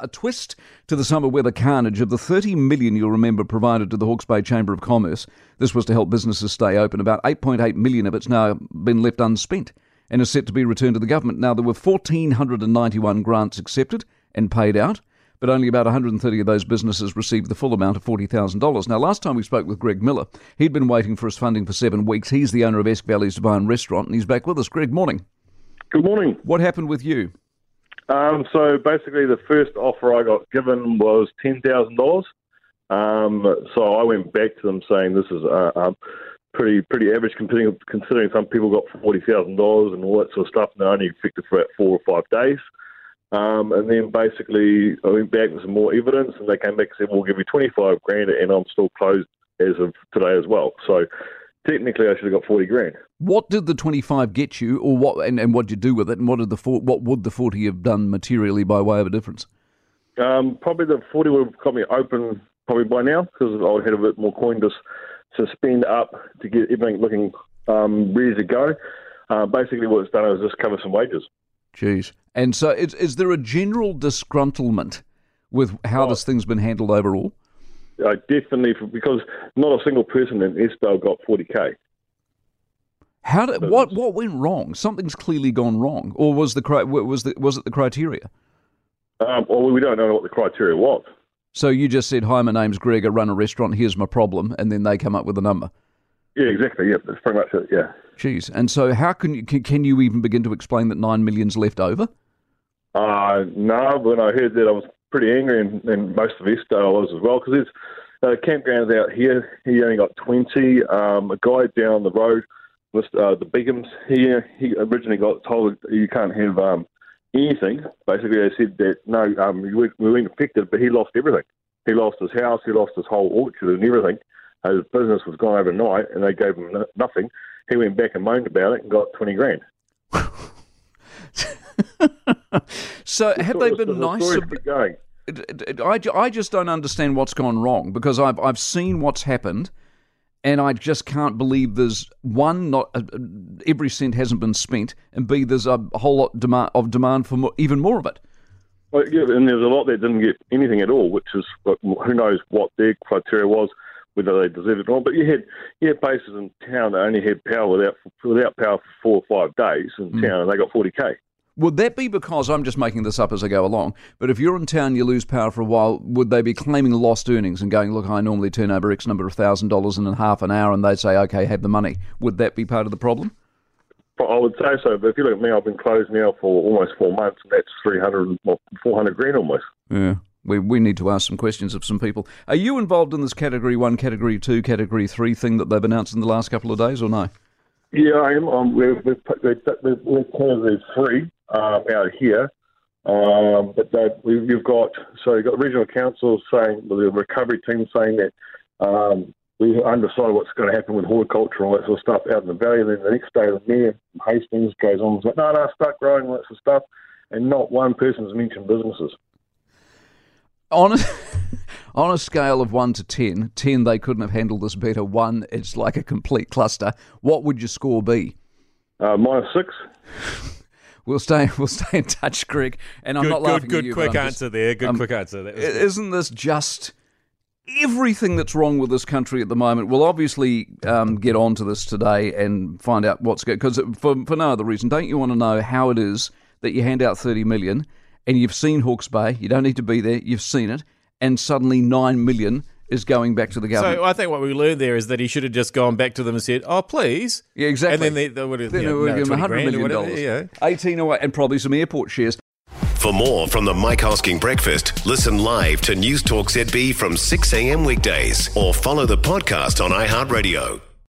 A twist to the summer weather carnage of the 30 million you'll remember provided to the Hawke's Bay Chamber of Commerce. This was to help businesses stay open. About 8.8 million of it's now been left unspent and is set to be returned to the government. Now there were 1491 grants accepted and paid out, but only about 130 of those businesses received the full amount of $40,000. Now last time we spoke with Greg Miller, he'd been waiting for his funding for 7 weeks. He's the owner of Esk Valley's D'Vine Restaurant and he's back with us. Greg, morning. Good morning. What happened with you? Um, so basically, the first offer I got given was ten thousand dollars. Um, so I went back to them saying this is uh, pretty pretty average considering, considering some people got forty thousand dollars and all that sort of stuff, and they're only effective for about four or five days. Um, and then basically, I went back with some more evidence, and they came back and said, "We'll give you twenty five grand," and I'm still closed as of today as well. So technically, I should have got forty grand. What did the 25 get you, or what, and, and what did you do with it, and what did the what would the 40 have done materially by way of a difference? Um, probably the 40 would have got me open probably by now because I would have had a bit more coin to, to spend up to get everything looking um, ready to go. Uh, basically, what it's done is just cover some wages. Jeez. And so, is, is there a general disgruntlement with how oh. this thing's been handled overall? Uh, definitely, because not a single person in Eskdale got 40k. How did what what went wrong? Something's clearly gone wrong, or was the was the was it the criteria? Um, well, we don't know what the criteria was. So you just said, "Hi, my name's Greg. I run a restaurant. Here's my problem," and then they come up with a number. Yeah, exactly. Yeah, that's pretty much it. Yeah. Jeez. And so, how can you can, can you even begin to explain that nine million's left over? Uh no. When I heard that, I was pretty angry, and, and most of Eskdale was as well because there's uh, campgrounds out here. He only got twenty. Um, a guy down the road with uh, the Bighams. He he originally got told you can't have um, anything. Basically, they said that no, um, we, we weren't affected, but he lost everything. He lost his house, he lost his whole orchard and everything. His business was gone overnight, and they gave him nothing. He went back and moaned about it and got twenty grand. so, have they been nice? About, I, I just don't understand what's gone wrong because I've I've seen what's happened and I just can't believe there's one not uh, every cent hasn't been spent, and b there's a whole lot demand, of demand for more, even more of it. Well, yeah, and there's a lot that didn't get anything at all, which is who knows what their criteria was, whether they deserved it or not. But you had you had places in town that only had power without without power for four or five days in mm. town, and they got 40k. Would that be because I'm just making this up as I go along? But if you're in town, you lose power for a while. Would they be claiming lost earnings and going, "Look, I normally turn over X number of thousand dollars in half an hour," and they'd say, "Okay, have the money." Would that be part of the problem? I would say so, but if you look at me, I've been closed now for almost four months, and that's 300, well, 400 grand almost. Yeah. We, we need to ask some questions of some people. Are you involved in this category one, category two, category three thing that they've announced in the last couple of days, or no? Yeah, I am. Um, we're, we're, we're, we're category three um, out here. Um, but we, you've got so you've got regional councils saying the recovery team saying that um, we undecided what's going to happen with horticulture and all that sort of stuff out in the valley. And then the next day, the mayor Hastings goes on and says, "No, no, start growing all that sort of stuff," and not one person's mentioned businesses. On a, on a scale of one to 10, 10 they couldn't have handled this better. One, it's like a complete cluster. What would your score be? Uh, minus six. We'll stay. We'll stay in touch, Greg. And I'm good, not laughing good, good at you. Good, quick answer there. Good um, quick answer. There. Isn't this just everything that's wrong with this country at the moment? We'll obviously um, get onto this today and find out what's good. Because for for no other reason, don't you want to know how it is that you hand out thirty million and you've seen Hawke's Bay? You don't need to be there. You've seen it, and suddenly nine million is going back to the government. So I think what we learned there is that he should have just gone back to them and said, "Oh, please." Yeah, exactly. And then they, they would have, then you know, would give him hundred million dollars, yeah. eighteen away, and probably some airport shares. For more from the Mike Hosking Breakfast, listen live to News Talk ZB from 6 a.m. weekdays or follow the podcast on iHeartRadio.